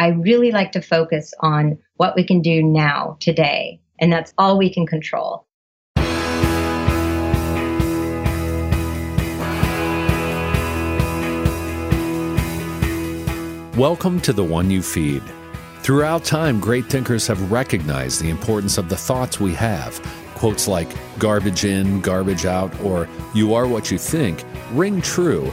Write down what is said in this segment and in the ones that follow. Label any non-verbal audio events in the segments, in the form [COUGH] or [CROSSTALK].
I really like to focus on what we can do now, today. And that's all we can control. Welcome to The One You Feed. Throughout time, great thinkers have recognized the importance of the thoughts we have. Quotes like garbage in, garbage out, or you are what you think ring true.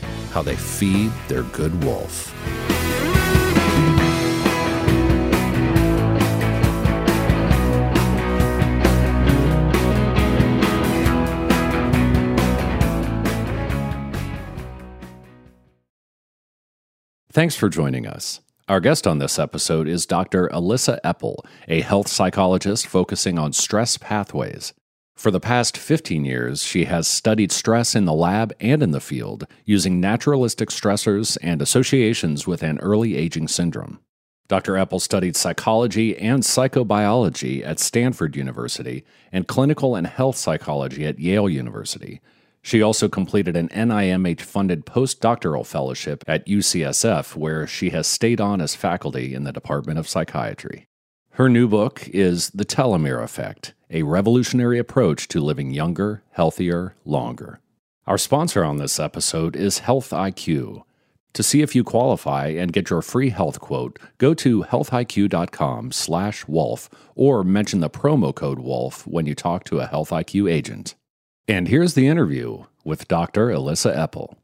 how they feed their good wolf. Thanks for joining us. Our guest on this episode is Dr. Elissa Epel, a health psychologist focusing on stress pathways. For the past 15 years, she has studied stress in the lab and in the field using naturalistic stressors and associations with an early aging syndrome. Dr. Epel studied psychology and psychobiology at Stanford University and clinical and health psychology at Yale University. She also completed an NIMH funded postdoctoral fellowship at UCSF, where she has stayed on as faculty in the Department of Psychiatry. Her new book is The Telomere Effect A Revolutionary Approach to Living Younger, Healthier, Longer. Our sponsor on this episode is Health IQ. To see if you qualify and get your free health quote, go to healthiq.com slash wolf or mention the promo code wolf when you talk to a Health IQ agent. And here's the interview with Dr. Elissa Epel.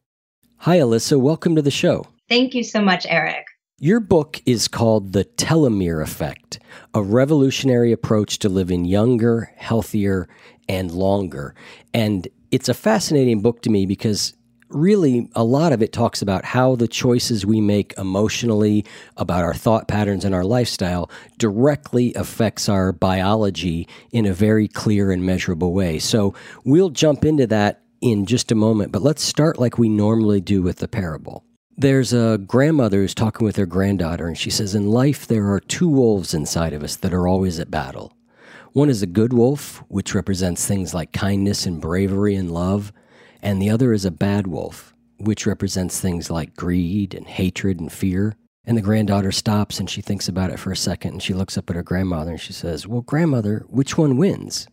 Hi, Elissa. Welcome to the show. Thank you so much, Eric. Your book is called The Telomere Effect A Revolutionary Approach to Living Younger, Healthier, and Longer. And it's a fascinating book to me because really a lot of it talks about how the choices we make emotionally about our thought patterns and our lifestyle directly affects our biology in a very clear and measurable way. So we'll jump into that in just a moment, but let's start like we normally do with the parable. There's a grandmother who's talking with her granddaughter, and she says, In life, there are two wolves inside of us that are always at battle. One is a good wolf, which represents things like kindness and bravery and love and the other is a bad wolf, which represents things like greed and hatred and fear. And the granddaughter stops and she thinks about it for a second and she looks up at her grandmother and she says, Well, grandmother, which one wins?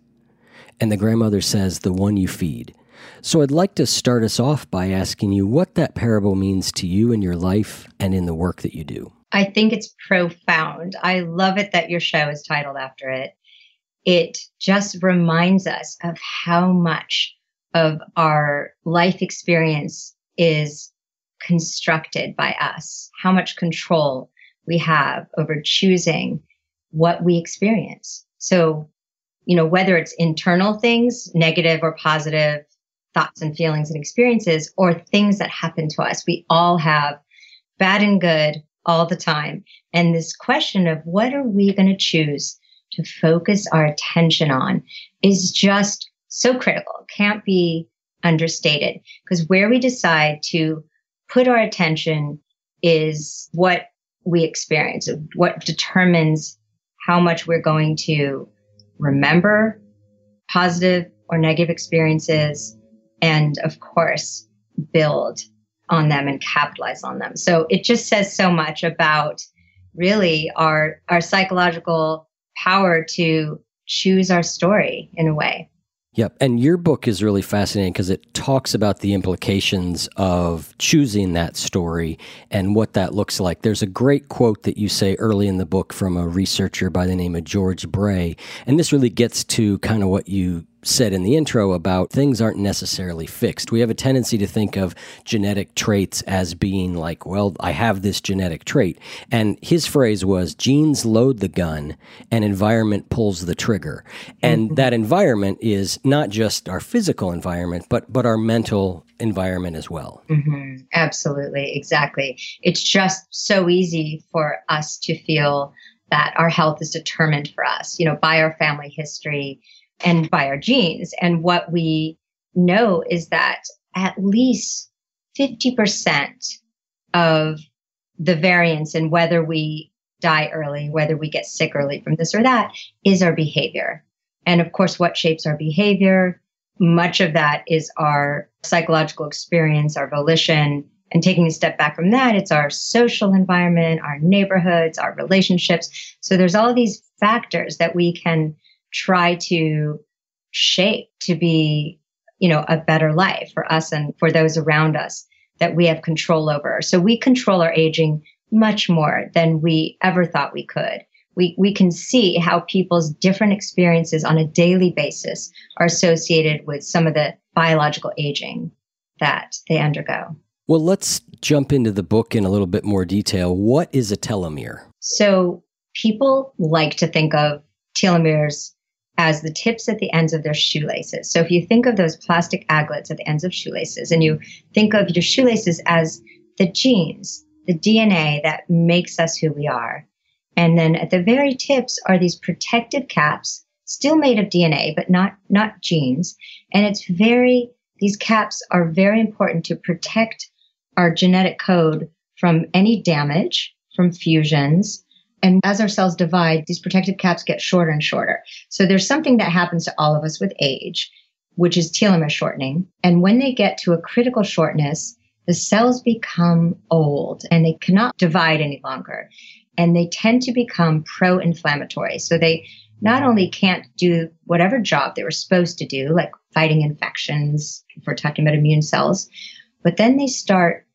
And the grandmother says, The one you feed. So I'd like to start us off by asking you what that parable means to you in your life and in the work that you do. I think it's profound. I love it that your show is titled after it. It just reminds us of how much of our life experience is constructed by us, how much control we have over choosing what we experience. So, you know, whether it's internal things, negative or positive thoughts and feelings and experiences, or things that happen to us, we all have bad and good all the time. And this question of what are we going to choose to focus our attention on is just so critical, can't be understated. Because where we decide to put our attention is what we experience, what determines how much we're going to remember positive or negative experiences, and of course, build on them and capitalize on them. So it just says so much about really our our psychological power to choose our story in a way. Yep. And your book is really fascinating because it talks about the implications of choosing that story and what that looks like. There's a great quote that you say early in the book from a researcher by the name of George Bray. And this really gets to kind of what you said in the intro about things aren't necessarily fixed. We have a tendency to think of genetic traits as being like, well, I have this genetic trait. And his phrase was genes load the gun and environment pulls the trigger. And mm-hmm. that environment is not just our physical environment, but, but our mental environment as well. Mm-hmm. Absolutely. Exactly. It's just so easy for us to feel that our health is determined for us, you know, by our family history and by our genes. And what we know is that at least 50% of the variance in whether we die early, whether we get sick early from this or that, is our behavior. And of course, what shapes our behavior? Much of that is our psychological experience, our volition. And taking a step back from that, it's our social environment, our neighborhoods, our relationships. So there's all these factors that we can try to shape to be, you know, a better life for us and for those around us that we have control over. So we control our aging much more than we ever thought we could. We, we can see how people's different experiences on a daily basis are associated with some of the biological aging that they undergo. Well, let's jump into the book in a little bit more detail. What is a telomere? So, people like to think of telomeres as the tips at the ends of their shoelaces. So, if you think of those plastic aglets at the ends of shoelaces and you think of your shoelaces as the genes, the DNA that makes us who we are. And then at the very tips are these protective caps, still made of DNA, but not, not genes. And it's very, these caps are very important to protect our genetic code from any damage, from fusions. And as our cells divide, these protective caps get shorter and shorter. So there's something that happens to all of us with age, which is telomere shortening. And when they get to a critical shortness, the cells become old and they cannot divide any longer. And they tend to become pro inflammatory. So they not only can't do whatever job they were supposed to do, like fighting infections, if we're talking about immune cells, but then they start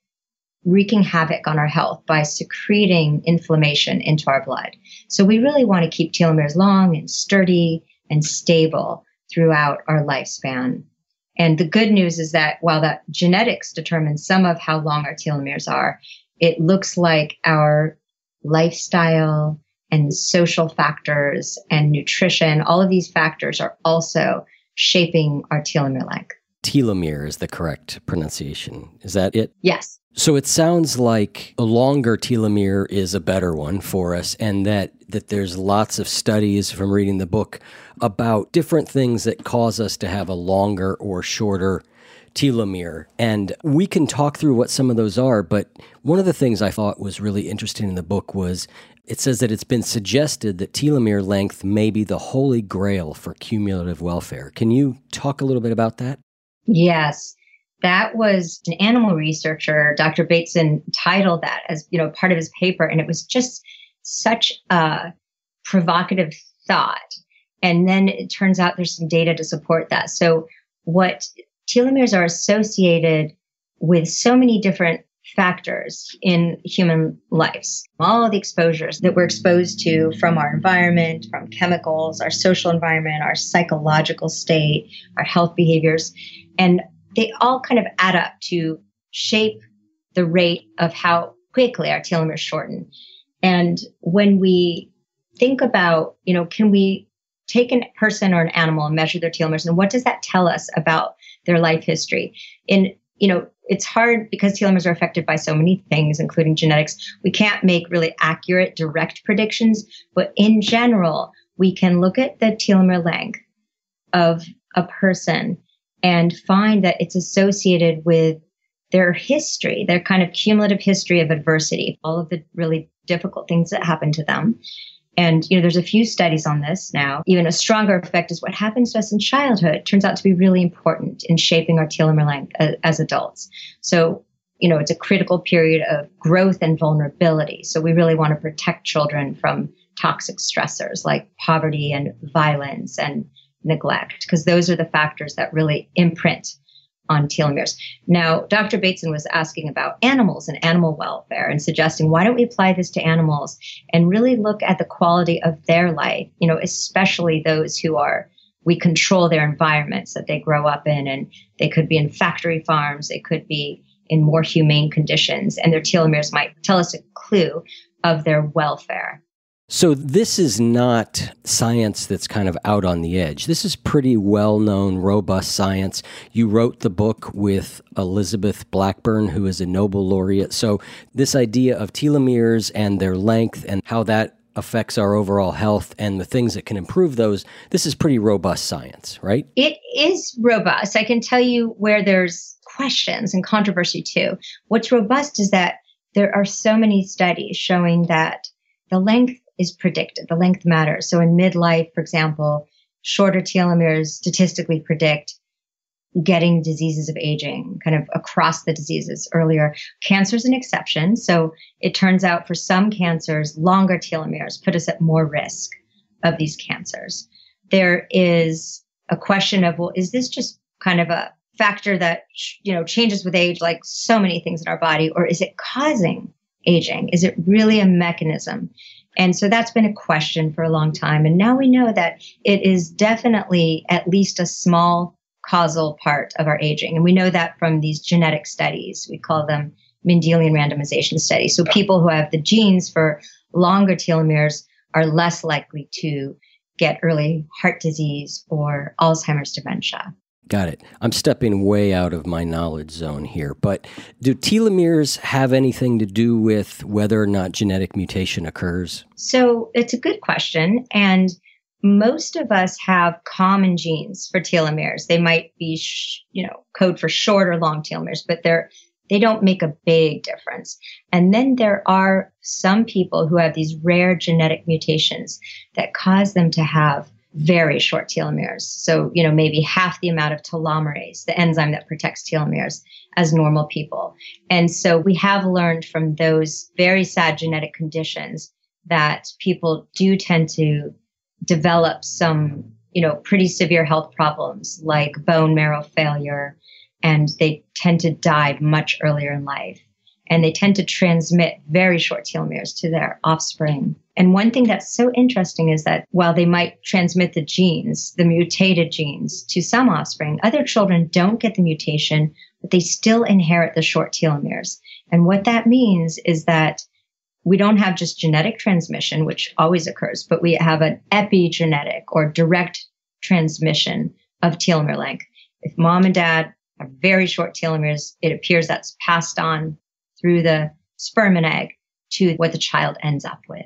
wreaking havoc on our health by secreting inflammation into our blood. So we really want to keep telomeres long and sturdy and stable throughout our lifespan. And the good news is that while that genetics determines some of how long our telomeres are, it looks like our lifestyle and social factors and nutrition, all of these factors are also shaping our telomere length. Telomere is the correct pronunciation. Is that it? Yes. So it sounds like a longer telomere is a better one for us, and that, that there's lots of studies from reading the book about different things that cause us to have a longer or shorter telomere. And we can talk through what some of those are, but one of the things I thought was really interesting in the book was it says that it's been suggested that telomere length may be the holy grail for cumulative welfare. Can you talk a little bit about that? Yes. That was an animal researcher, Dr. Bateson, titled that as you know part of his paper, and it was just such a provocative thought and then it turns out there's some data to support that. So what telomeres are associated with so many different factors in human lives. All the exposures that we're exposed to from our environment, from chemicals, our social environment, our psychological state, our health behaviors, and they all kind of add up to shape the rate of how quickly our telomeres shorten. And when we think about, you know, can we take a person or an animal and measure their telomeres and what does that tell us about their life history in you know it's hard because telomeres are affected by so many things including genetics we can't make really accurate direct predictions but in general we can look at the telomere length of a person and find that it's associated with their history, their kind of cumulative history of adversity, all of the really difficult things that happen to them. And, you know, there's a few studies on this now. Even a stronger effect is what happens to us in childhood turns out to be really important in shaping our telomere length uh, as, as adults. So, you know, it's a critical period of growth and vulnerability. So we really want to protect children from toxic stressors like poverty and violence and neglect, because those are the factors that really imprint on telomeres. Now, Dr. Bateson was asking about animals and animal welfare and suggesting why don't we apply this to animals and really look at the quality of their life, you know, especially those who are we control their environments that they grow up in and they could be in factory farms, they could be in more humane conditions and their telomeres might tell us a clue of their welfare. So, this is not science that's kind of out on the edge. This is pretty well known, robust science. You wrote the book with Elizabeth Blackburn, who is a Nobel laureate. So, this idea of telomeres and their length and how that affects our overall health and the things that can improve those, this is pretty robust science, right? It is robust. I can tell you where there's questions and controversy too. What's robust is that there are so many studies showing that the length is predicted, the length matters. So in midlife, for example, shorter telomeres statistically predict getting diseases of aging kind of across the diseases earlier. Cancer is an exception. So it turns out for some cancers, longer telomeres put us at more risk of these cancers. There is a question of, well, is this just kind of a factor that, you know, changes with age, like so many things in our body, or is it causing aging? Is it really a mechanism? And so that's been a question for a long time. And now we know that it is definitely at least a small causal part of our aging. And we know that from these genetic studies. We call them Mendelian randomization studies. So people who have the genes for longer telomeres are less likely to get early heart disease or Alzheimer's dementia. Got it. I'm stepping way out of my knowledge zone here, but do telomeres have anything to do with whether or not genetic mutation occurs? So it's a good question. And most of us have common genes for telomeres. They might be, sh- you know, code for short or long telomeres, but they're they don't make a big difference. And then there are some people who have these rare genetic mutations that cause them to have very short telomeres. So, you know, maybe half the amount of telomerase, the enzyme that protects telomeres, as normal people. And so we have learned from those very sad genetic conditions that people do tend to develop some, you know, pretty severe health problems like bone marrow failure, and they tend to die much earlier in life. And they tend to transmit very short telomeres to their offspring. And one thing that's so interesting is that while they might transmit the genes, the mutated genes, to some offspring, other children don't get the mutation, but they still inherit the short telomeres. And what that means is that we don't have just genetic transmission, which always occurs, but we have an epigenetic or direct transmission of telomere length. If mom and dad have very short telomeres, it appears that's passed on through the sperm and egg to what the child ends up with.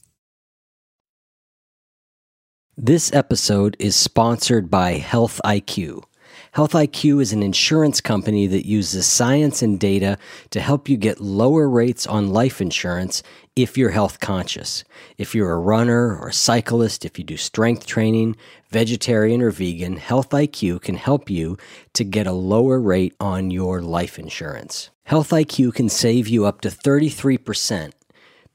This episode is sponsored by Health IQ. Health IQ is an insurance company that uses science and data to help you get lower rates on life insurance if you're health conscious. If you're a runner or a cyclist, if you do strength training, vegetarian or vegan, Health IQ can help you to get a lower rate on your life insurance. Health IQ can save you up to 33%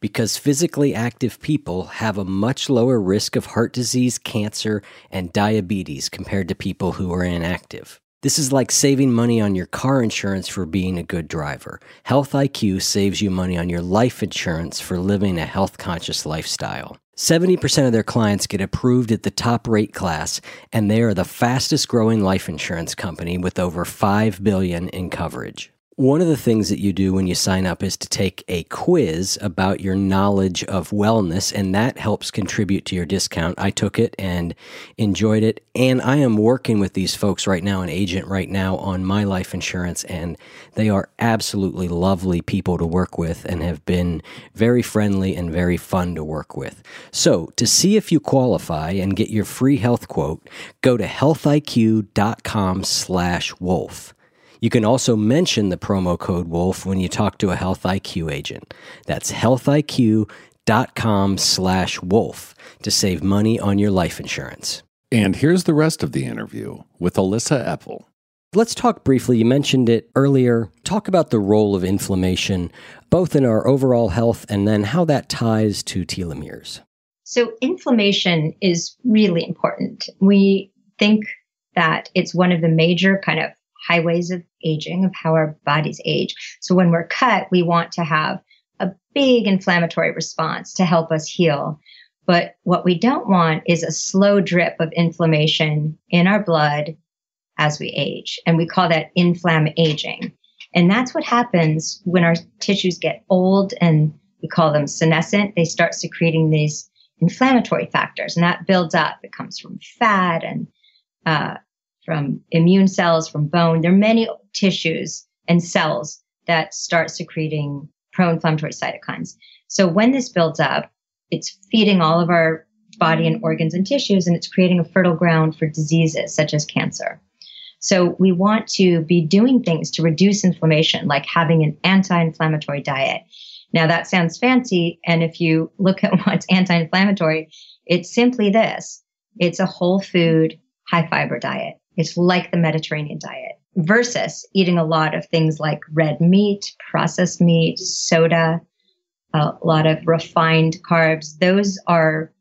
because physically active people have a much lower risk of heart disease, cancer, and diabetes compared to people who are inactive. This is like saving money on your car insurance for being a good driver. Health IQ saves you money on your life insurance for living a health conscious lifestyle. 70% of their clients get approved at the top rate class, and they are the fastest growing life insurance company with over 5 billion in coverage. One of the things that you do when you sign up is to take a quiz about your knowledge of wellness, and that helps contribute to your discount. I took it and enjoyed it. And I am working with these folks right now, an agent right now on my life insurance, and they are absolutely lovely people to work with and have been very friendly and very fun to work with. So, to see if you qualify and get your free health quote, go to healthiq.com slash wolf. You can also mention the promo code WOLF when you talk to a Health IQ agent. That's healthiq.com slash wolf to save money on your life insurance. And here's the rest of the interview with Elissa Epel. Let's talk briefly. You mentioned it earlier. Talk about the role of inflammation, both in our overall health and then how that ties to telomeres. So, inflammation is really important. We think that it's one of the major kind of highways of aging, of how our bodies age. So when we're cut, we want to have a big inflammatory response to help us heal. But what we don't want is a slow drip of inflammation in our blood as we age. And we call that inflammaging. And that's what happens when our tissues get old and we call them senescent. They start secreting these inflammatory factors and that builds up. It comes from fat and uh, from immune cells, from bone. There are many tissues and cells that start secreting pro inflammatory cytokines. So when this builds up, it's feeding all of our body and organs and tissues, and it's creating a fertile ground for diseases such as cancer. So we want to be doing things to reduce inflammation, like having an anti inflammatory diet. Now, that sounds fancy. And if you look at [LAUGHS] what's anti inflammatory, it's simply this it's a whole food, high fiber diet. It's like the Mediterranean diet versus eating a lot of things like red meat, processed meat, soda, a lot of refined carbs. Those are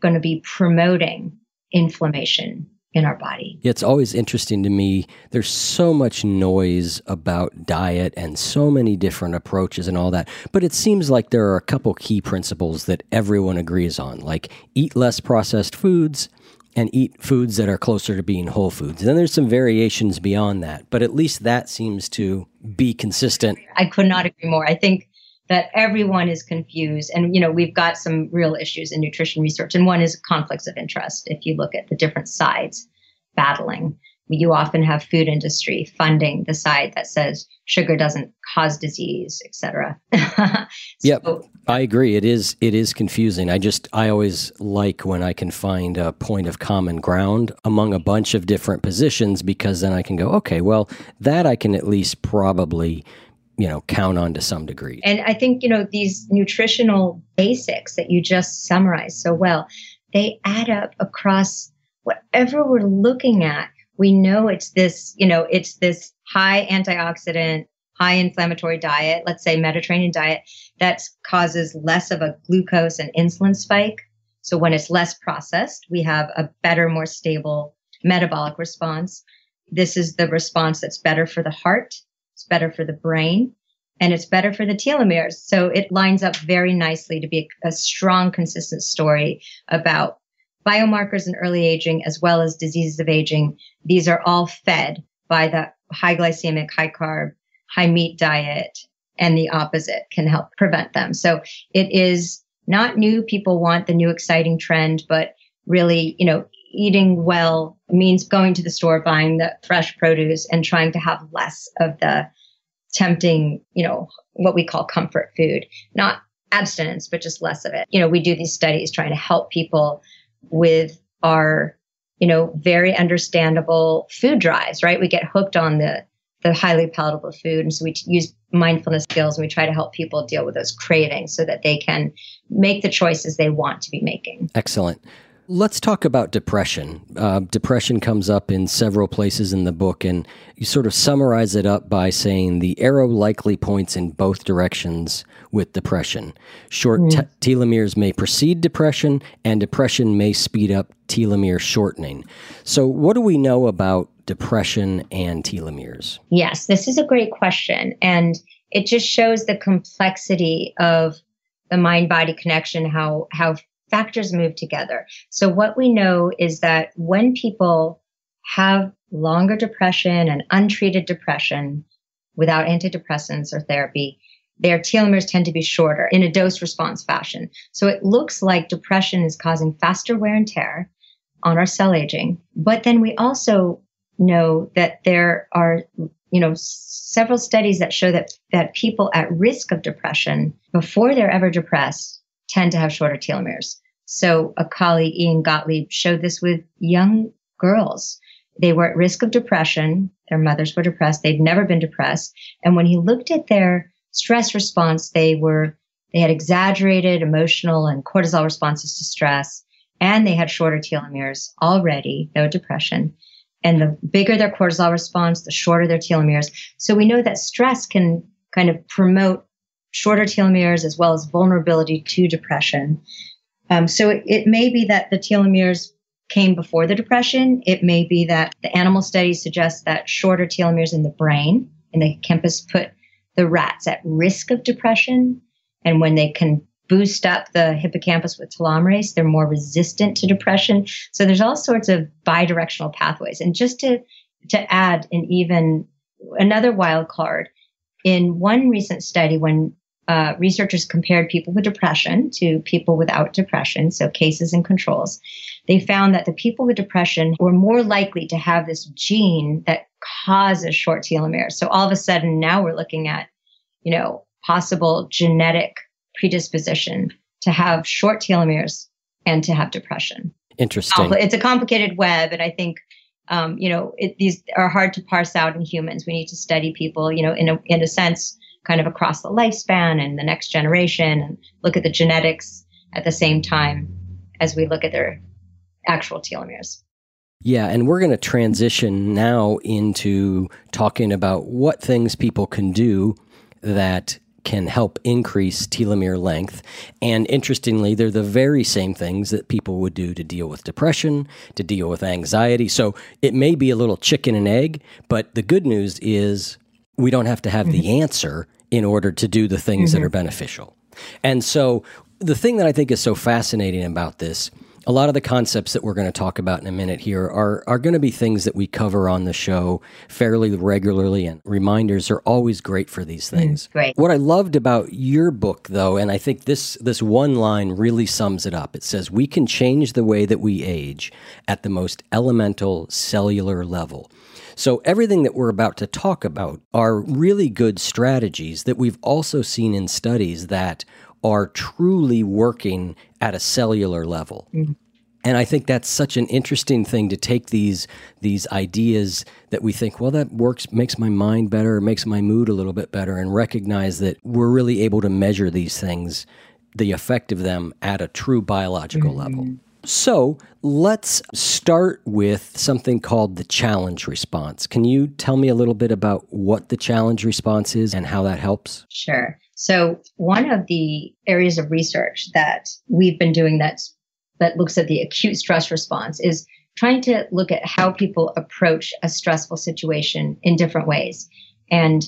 going to be promoting inflammation in our body. It's always interesting to me. There's so much noise about diet and so many different approaches and all that. But it seems like there are a couple key principles that everyone agrees on, like eat less processed foods, and eat foods that are closer to being whole foods. then there's some variations beyond that, but at least that seems to be consistent. I could not agree more. I think that everyone is confused and you know we've got some real issues in nutrition research and one is conflicts of interest if you look at the different sides battling you often have food industry funding the side that says sugar doesn't cause disease etc [LAUGHS] so, yep i agree. It is it is confusing. I just i always like when i can find a point of common ground among a bunch of different positions because then i can go okay well that i can at least probably you know count on to some degree. And i think you know these nutritional basics that you just summarized so well they add up across whatever we're looking at we know it's this, you know, it's this high antioxidant, high inflammatory diet, let's say Mediterranean diet, that causes less of a glucose and insulin spike. So when it's less processed, we have a better, more stable metabolic response. This is the response that's better for the heart, it's better for the brain, and it's better for the telomeres. So it lines up very nicely to be a, a strong, consistent story about biomarkers in early aging as well as diseases of aging. These are all fed by the high glycemic, high carb, high meat diet, and the opposite can help prevent them. So it is not new. People want the new exciting trend, but really, you know, eating well means going to the store, buying the fresh produce and trying to have less of the tempting, you know, what we call comfort food, not abstinence, but just less of it. You know, we do these studies trying to help people with our, you know, very understandable food drives, right? We get hooked on the the highly palatable food. And so we use mindfulness skills and we try to help people deal with those cravings so that they can make the choices they want to be making. Excellent. Let's talk about depression. Uh, depression comes up in several places in the book, and you sort of summarize it up by saying the arrow likely points in both directions with depression. Short mm. te- telomeres may precede depression, and depression may speed up telomere shortening. So, what do we know about depression and telomeres? Yes, this is a great question. And it just shows the complexity of the mind body connection, how, how factors move together. So what we know is that when people have longer depression and untreated depression, without antidepressants or therapy, their telomeres tend to be shorter in a dose response fashion. So it looks like depression is causing faster wear and tear on our cell aging. But then we also know that there are, you know, several studies that show that, that people at risk of depression before they're ever depressed tend to have shorter telomeres. So a colleague, Ian Gotlib, showed this with young girls. They were at risk of depression. Their mothers were depressed. They'd never been depressed. And when he looked at their stress response, they were, they had exaggerated emotional and cortisol responses to stress, and they had shorter telomeres already, no depression. And the bigger their cortisol response, the shorter their telomeres. So we know that stress can kind of promote shorter telomeres as well as vulnerability to depression. Um, so it, it may be that the telomeres came before the depression. It may be that the animal studies suggest that shorter telomeres in the brain in the hippocampus put the rats at risk of depression. And when they can boost up the hippocampus with telomerase, they're more resistant to depression. So there's all sorts of bidirectional pathways. And just to, to add an even another wild card, in one recent study, when uh, researchers compared people with depression to people without depression, so cases and controls, they found that the people with depression were more likely to have this gene that causes short telomeres. So all of a sudden, now we're looking at, you know, possible genetic predisposition to have short telomeres and to have depression. Interesting. It's a complicated web, and I think um, you know it, these are hard to parse out in humans. We need to study people, you know, in a in a sense, kind of across the lifespan and the next generation, and look at the genetics at the same time as we look at their actual telomeres. Yeah, and we're going to transition now into talking about what things people can do that can help increase telomere length. And interestingly, they're the very same things that people would do to deal with depression, to deal with anxiety. So it may be a little chicken and egg, but the good news is we don't have to have mm-hmm. the answer in order to do the things mm-hmm. that are beneficial. And so the thing that I think is so fascinating about this a lot of the concepts that we're going to talk about in a minute here are are going to be things that we cover on the show fairly regularly and reminders are always great for these mm, things. Mm, great. What I loved about your book though and I think this this one line really sums it up. It says we can change the way that we age at the most elemental cellular level. So, everything that we're about to talk about are really good strategies that we've also seen in studies that are truly working at a cellular level. Mm-hmm. And I think that's such an interesting thing to take these these ideas that we think, well, that works, makes my mind better, makes my mood a little bit better, and recognize that we're really able to measure these things, the effect of them at a true biological mm-hmm. level. So let's start with something called the challenge response. Can you tell me a little bit about what the challenge response is and how that helps? Sure. So one of the areas of research that we've been doing that's that looks at the acute stress response is trying to look at how people approach a stressful situation in different ways. And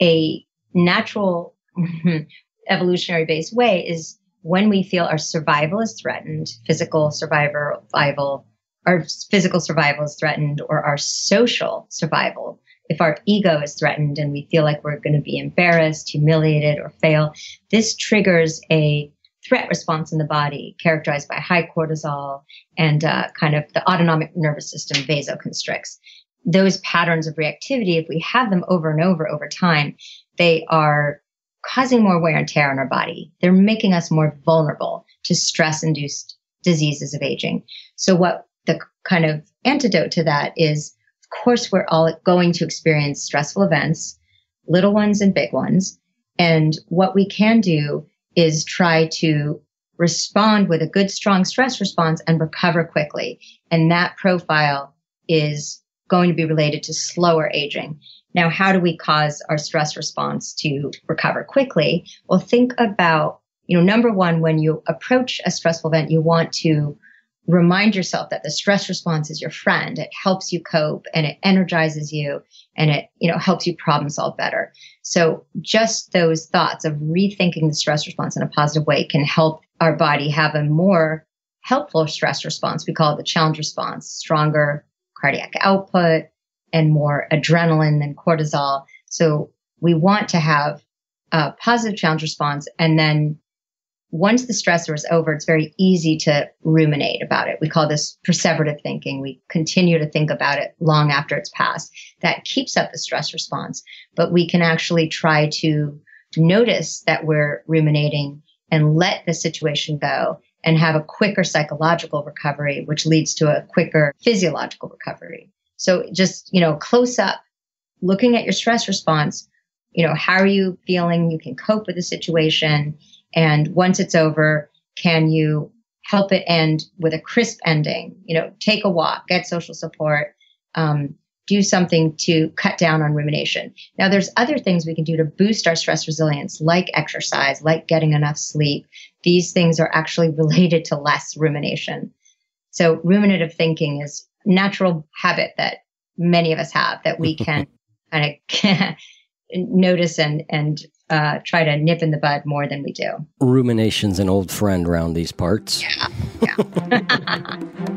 a natural [LAUGHS] evolutionary based way is when we feel our survival is threatened, physical survival, our physical survival is threatened, or our social survival if our ego is threatened and we feel like we're going to be embarrassed, humiliated, or fail, this triggers a threat response in the body characterized by high cortisol and uh, kind of the autonomic nervous system vasoconstricts. Those patterns of reactivity, if we have them over and over over time, they are causing more wear and tear on our body. They're making us more vulnerable to stress induced diseases of aging. So, what the kind of antidote to that is of course, we're all going to experience stressful events, little ones and big ones. And what we can do is try to respond with a good, strong stress response and recover quickly. And that profile is going to be related to slower aging. Now, how do we cause our stress response to recover quickly? Well, think about, you know, number one, when you approach a stressful event, you want to remind yourself that the stress response is your friend. It helps you cope and it energizes you and it, you know, helps you problem solve better. So just those thoughts of rethinking the stress response in a positive way can help our body have a more helpful stress response. We call it the challenge response, stronger cardiac output and more adrenaline than cortisol. So we want to have a positive challenge response. And then once the stressor is over, it's very easy to ruminate about it. We call this perseverative thinking. We continue to think about it long after it's passed. That keeps up the stress response, but we can actually try to notice that we're ruminating and let the situation go and have a quicker psychological recovery, which leads to a quicker physiological recovery. So just, you know, close up, looking at your stress response, you know, how are you feeling? You can cope with the situation. And once it's over, can you help it end with a crisp ending? You know, take a walk, get social support, um, do something to cut down on rumination. Now, there's other things we can do to boost our stress resilience, like exercise, like getting enough sleep. These things are actually [LAUGHS] related to less rumination. So, ruminative thinking is natural habit that many of us have that we can [LAUGHS] kind of [LAUGHS] notice and and uh, try to nip in the bud more than we do. Rumination's an old friend around these parts. Yeah. Yeah. [LAUGHS]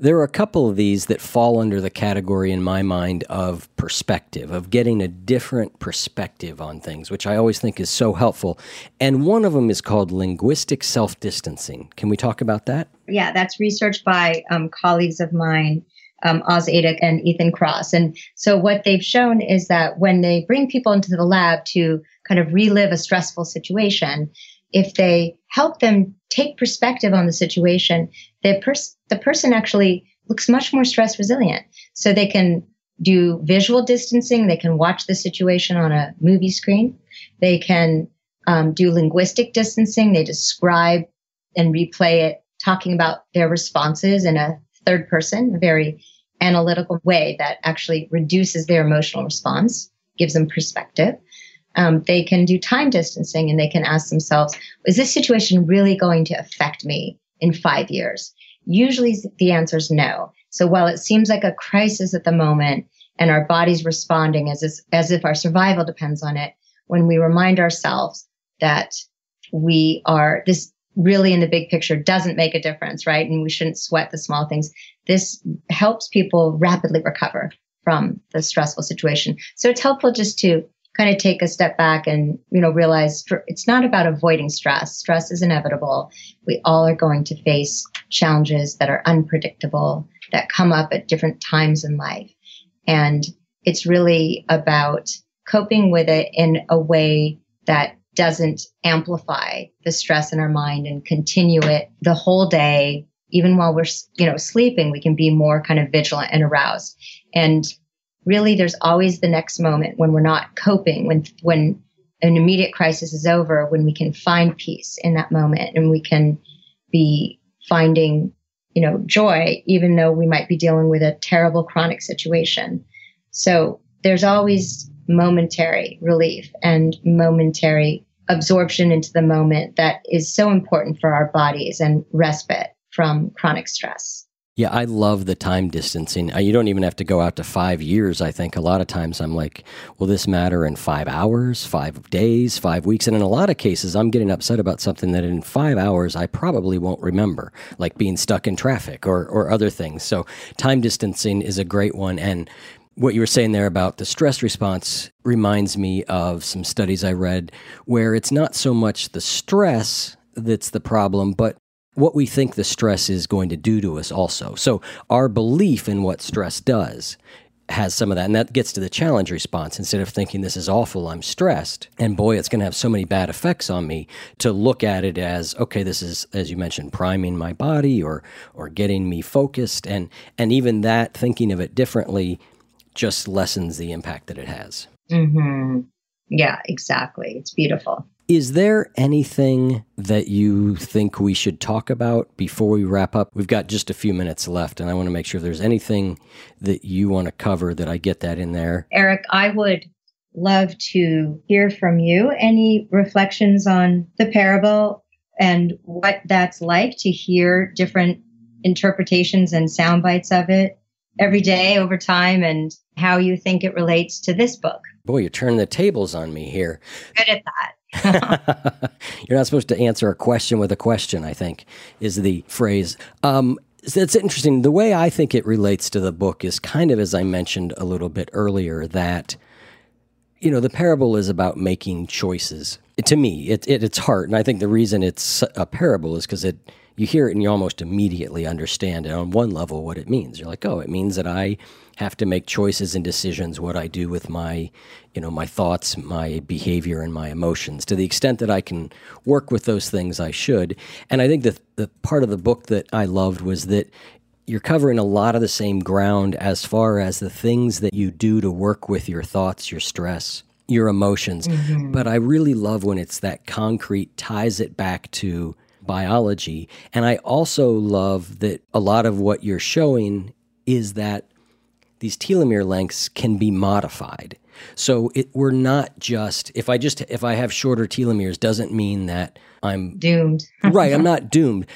There are a couple of these that fall under the category in my mind of perspective, of getting a different perspective on things, which I always think is so helpful. And one of them is called linguistic self distancing. Can we talk about that? Yeah, that's research by um, colleagues of mine, um, Oz Ayduk and Ethan Kross. And so what they've shown is that when they bring people into the lab to kind of relive a stressful situation, if they help them take perspective on the situation, the, pers- the person actually looks much more stress resilient. So they can do visual distancing, they can watch the situation on a movie screen, they can um, do linguistic distancing, they describe and replay it, talking about their responses in a third person, a very analytical way that actually reduces their emotional response, gives them perspective um, they can do time distancing and they can ask themselves, is this situation really going to affect me in five years? Usually the answer is no. So while it seems like a crisis at the moment and our body's responding as, as if our survival depends on it, when we remind ourselves that we are, this really in the big picture doesn't make a difference, right? And we shouldn't sweat the small things. This helps people rapidly recover from the stressful situation. So it's helpful just to kind of take a step back and you know realize it's not about avoiding stress. Stress is inevitable. We all are going to face challenges that are unpredictable that come up at different times in life. And it's really about coping with it in a way that doesn't amplify the stress in our mind and continue it the whole day. Even while we're you know sleeping we can be more kind of vigilant and aroused. And really there's always the next moment when we're not coping when when an immediate crisis is over when we can find peace in that moment and we can be finding you know joy even though we might be dealing with a terrible chronic situation. So there's always momentary relief and momentary absorption into the moment that is so important for our bodies and respite from chronic stress Yeah, I love the time distancing. You don't even have to go out to five years. I think a lot of times I'm like, will this matter in five hours, five days, five weeks? And in a lot of cases, I'm getting upset about something that in five hours I probably won't remember, like being stuck in traffic or, or other things. So time distancing is a great one. And what you were saying there about the stress response reminds me of some studies I read where it's not so much the stress that's the problem, but what we think the stress is going to do to us also. So our belief in what stress does has some of that. And that gets to the challenge response. Instead of thinking this is awful, I'm stressed, and boy, it's going to have so many bad effects on me, to look at it as, okay, this is, as you mentioned, priming my body or or getting me focused. And and even that, thinking of it differently, just lessens the impact that it has. Mm-hmm. Yeah, exactly. It's beautiful. Is there anything that you think we should talk about before we wrap up? We've got just a few minutes left, and I want to make sure if there's anything that you want to cover that I get that in there. Eric, I would love to hear from you. Any reflections on the parable and what that's like to hear different interpretations and sound bites of it every day over time and how you think it relates to this book? Boy, you're turning the tables on me here. Good at that. [LAUGHS] You're not supposed to answer a question with a question, I think, is the phrase. Um, it's interesting. The way I think it relates to the book is kind of as I mentioned a little bit earlier that, you know, the parable is about making choices. To me, it, it, its heart, and I think the reason it's a parable is because it you hear it and you almost immediately understand it on one level what it means. You're like, oh, it means that I have to make choices and decisions what I do with my, you know, my thoughts, my behavior, and my emotions. To the extent that I can work with those things, I should. And I think the the part of the book that I loved was that you're covering a lot of the same ground as far as the things that you do to work with your thoughts, your stress, your emotions. Mm-hmm. But I really love when it's that concrete ties it back to biology. And I also love that a lot of what you're showing is that these telomere lengths can be modified. So it, we're not just if I just if I have shorter telomeres doesn't mean that I'm doomed. [LAUGHS] right, I'm not doomed.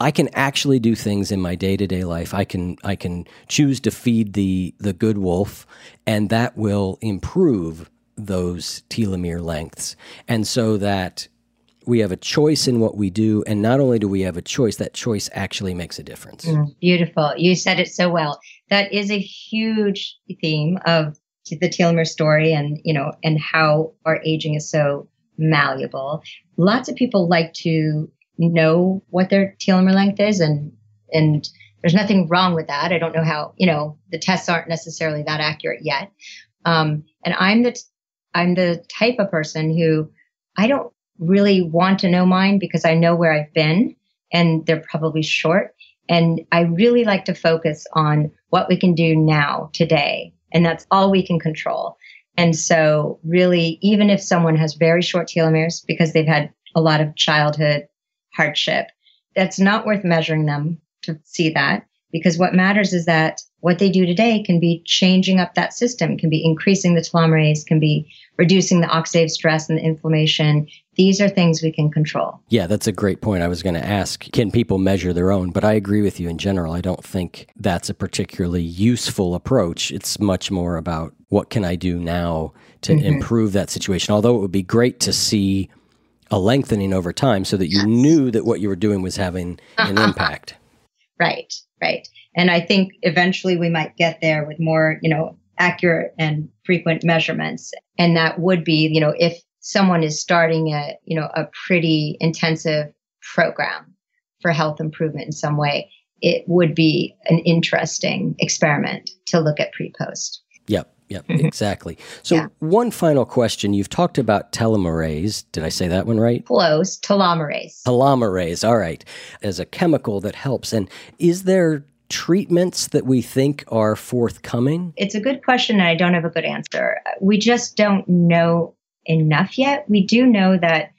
I can actually do things in my day-to-day life. I can I can choose to feed the the good wolf and that will improve those telomere lengths. And so that we have a choice in what we do and not only do we have a choice that choice actually makes a difference. Mm, beautiful. You said it so well. That is a huge theme of the telomere story and you know and how our aging is so malleable. Lots of people like to know what their telomere length is and and there's nothing wrong with that. I don't know how you know the tests aren't necessarily that accurate yet. Um, and i'm the t- i'm the type of person who i don't really want to know mine because I know where I've been and they're probably short. And I really like to focus on what we can do now, today. And that's all we can control. And so, really, even if someone has very short telomeres because they've had a lot of childhood hardship, that's not worth measuring them to see that because what matters is that what they do today can be changing up that system, can be increasing the telomerase, can be reducing the oxidative stress and the inflammation. These are things we can control. Yeah, that's a great point. I was going to ask can people measure their own? But I agree with you in general. I don't think that's a particularly useful approach. It's much more about what can I do now to mm-hmm. improve that situation. Although it would be great to see a lengthening over time so that you yes. knew that what you were doing was having an [LAUGHS] impact. Right, right. And I think eventually we might get there with more, you know, accurate and frequent measurements. And that would be, you know, if someone is starting a, you know, a pretty intensive program for health improvement in some way, it would be an interesting experiment to look at pre post. Yep. Yep, mm-hmm. exactly. So, yeah. one final question. You've talked about telomerase. Did I say that one right? Close. Telomerase. Telomerase. All right. As a chemical that helps. And is there treatments that we think are forthcoming? It's a good question, and I don't have a good answer. We just don't know enough yet. We do know that,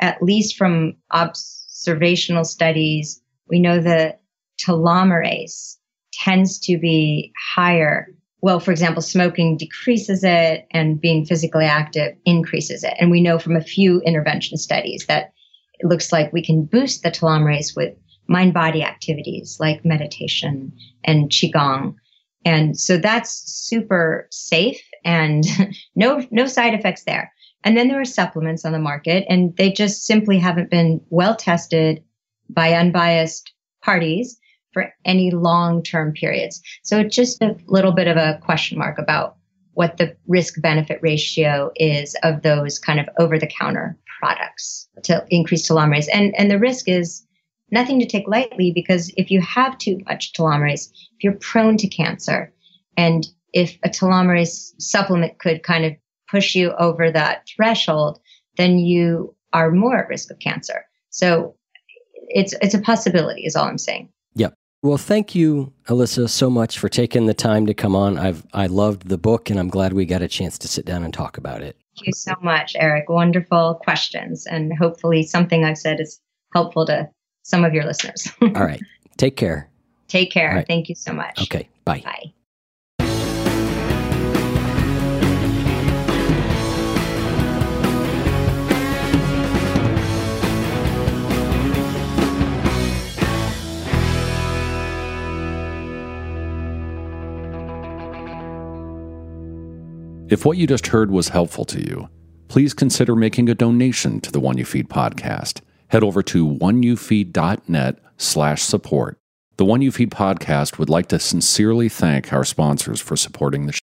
at least from observational studies, we know that telomerase tends to be higher. Well, for example, smoking decreases it, and being physically active increases it. And we know from a few intervention studies that it looks like we can boost the telomerase with mind body activities like meditation and Qigong. And so that's super safe and [LAUGHS] no, no side effects there. And then there are supplements on the market and they just simply haven't been well tested by unbiased parties for any long term periods. So it's just a little bit of a question mark about what the risk benefit ratio is of those kind of over the counter products to increase telomerase. And, and the risk is nothing to take lightly because if you have too much telomerase, if you're prone to cancer, and if a telomerase supplement could kind of push you over that threshold, then you are more at risk of cancer. So it's it's a possibility, is all I'm saying. Yep. Well, thank you, Elissa, so much for taking the time to come on. I've I loved the book, and I'm glad we got a chance to sit down and talk about it. Thank you so much, Eric. Wonderful questions, and hopefully something I've said is helpful to some of your listeners. [LAUGHS] All right. Take care. Take care. Right. Thank you so much. Okay. Bye. Bye. If what you just heard was helpful to you, please consider making a donation to the One You Feed podcast. Head over to oneyoufeed.net slash support. The One You Feed podcast would like to sincerely thank our sponsors for supporting the show.